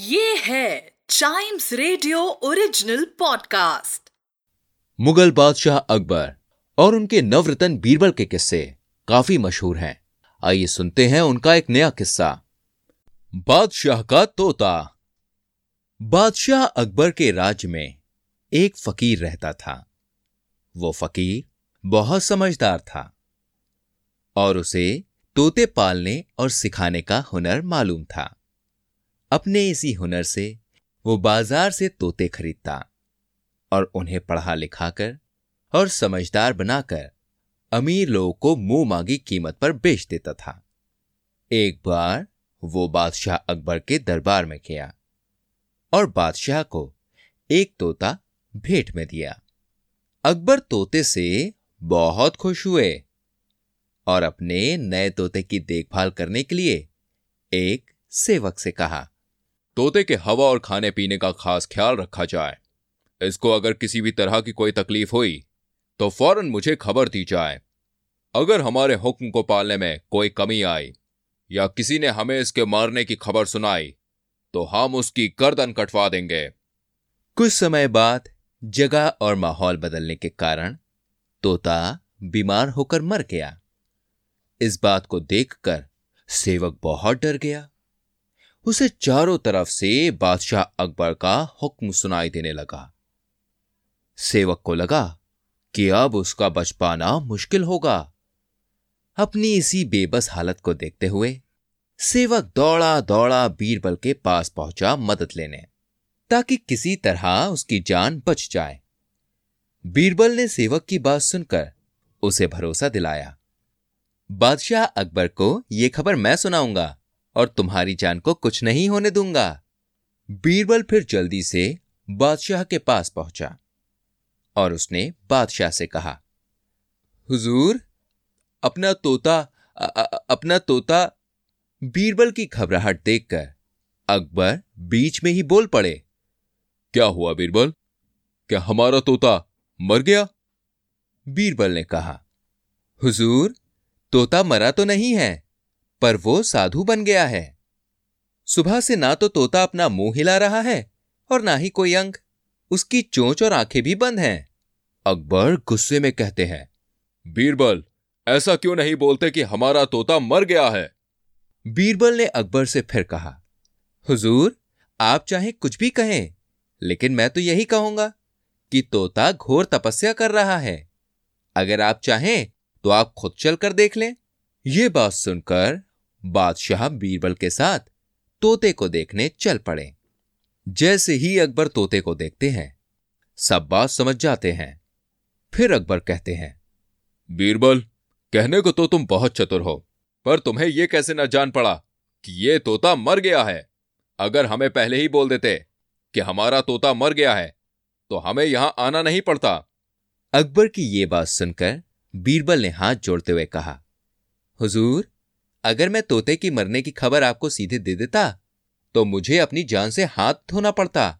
ये है Chimes radio original podcast Mughal बादशाह अकबर और उनके नवरतन बीरबल के किस्से काफ़ी मशहूर हैं। आइए सुनते हैं उनका एक नया किस्सा। बादशाह का तोता। बादशाह अकबर के राज्य में एक फकीर रहता था। वो फकीर बहुत समझदार था और उसे तोते पालने और सिखाने का हुनर मालूम था। अपने इसी हुनर से वो बाज़ार से तोते खरीदता और उन्हें पढ़ा लिखा कर और समझदार बनाकर अमीर लोगों को मुँह मांगी कीमत पर बेच देता था। एक बार वो बादशाह अकबर के दरबार में गया और बादशाह को एक तोता भेंट में दिया। अकबर तोते से बहुत खुश हुए और अपने नए तोते की देखभाल करने के लिए एक सेवक से कहा तोते के हवा और खाने पीने का खास ख्याल रखा जाए। इसको अगर किसी भी तरह की कोई तकलीफ़ हुई तो फ़ौरन मुझे खबर दी जाए। अगर हमारे हुक्म को पालने में कोई कमी आई, या किसी ने हमें इसके मारने की खबर सुनाई तो हम उसकी गर्दन कटवा देंगे। कुछ समय बाद जगह और माहौल बदलने के कारण तोता बीमार होकर मर गया। इस बात को देखकर सेवक बहुत डर गया। उसे चारों तरफ़ से बादशाह अकबर का हुक्म सुनाई देने लगा। सेवक को लगा कि अब उसका बच पाना मुश्किल होगा। अपनी इसी बेबस हालत को देखते हुए सेवक दौड़ा दौड़ा बीरबल के पास पहुँचा मदद लेने, ताकि किसी तरह उसकी जान बच जाए। बीरबल ने सेवक की बात सुनकर उसे भरोसा दिलाया। बादशाह अकबर को यह खबर मैं सुनाऊँगा। और तुम्हारी जान को कुछ नहीं होने दूँगा। बीरबल फिर जल्दी से बादशाह के पास पहुँचा और उसने बादशाह से कहा हुजूर अपना तोता अ, अ, अपना तोता बीरबल की घबराहट देखकर अकबर बीच में ही बोल पड़े क्या हुआ बीरबल? क्या हमारा तोता मर गया? बीरबल ने कहा हुजूर तोता मरा तो नहीं है पर वो साधु बन गया है। सुबह से ना तो तोता अपना मुँह हिला रहा है और ना ही कोई अंग। उसकी चोंच और आँखें भी बंद हैं। अकबर गुस्से में कहते हैं, बीरबल, ऐसा क्यों नहीं बोलते कि हमारा तोता मर गया है? बीरबल ने अकबर से फिर कहा, हुजूर, आप चाहे कुछ भी कहें, लेकिन मैं तो यही कहूँगा कि तोता घोर तपस्या कर रहा है। अगर आप चाहें तो आप खुद चलकर देख लें। यह बात सुनकर बादशाह बीरबल के साथ तोते को देखने चल पड़े। जैसे ही अकबर तोते को देखते हैं, सब बात समझ जाते हैं। फिर अकबर कहते हैं, बीरबल, कहने को तो तुम बहुत चतुर हो, पर तुम्हें यह कैसे न जान पड़ा कि यह तोता मर गया है? अगर हमें पहले ही बोल देते कि हमारा तोता मर गया है तो हमें यहाँ आना नहीं पड़ता। अकबर की यह बात सुनकर बीरबल ने हाथ जोड़ते हुए कहा, हुजूर अगर मैं तोते की मरने की खबर आपको सीधे दे देता तो मुझे अपनी जान से हाथ धोना पड़ता।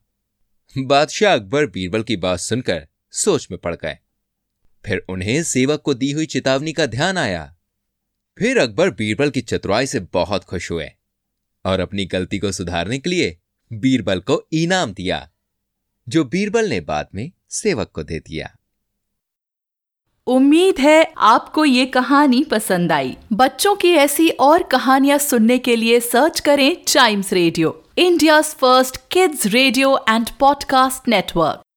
बादशाह अकबर बीरबल की बात सुनकर सोच में पड़ गए। फिर उन्हें सेवक को दी हुई चेतावनी का ध्यान आया। फिर अकबर बीरबल की चतुराई से बहुत खुश हुए और अपनी गलती को सुधारने के लिए बीरबल को इनाम दिया, जो बीरबल ने बाद में सेवक को दे दिया। उम्मीद है आपको ये कहानी पसंद आई। बच्चों की ऐसी और कहानियाँ सुनने के लिए सर्च करें Chimes radio India first kids radio and podcast network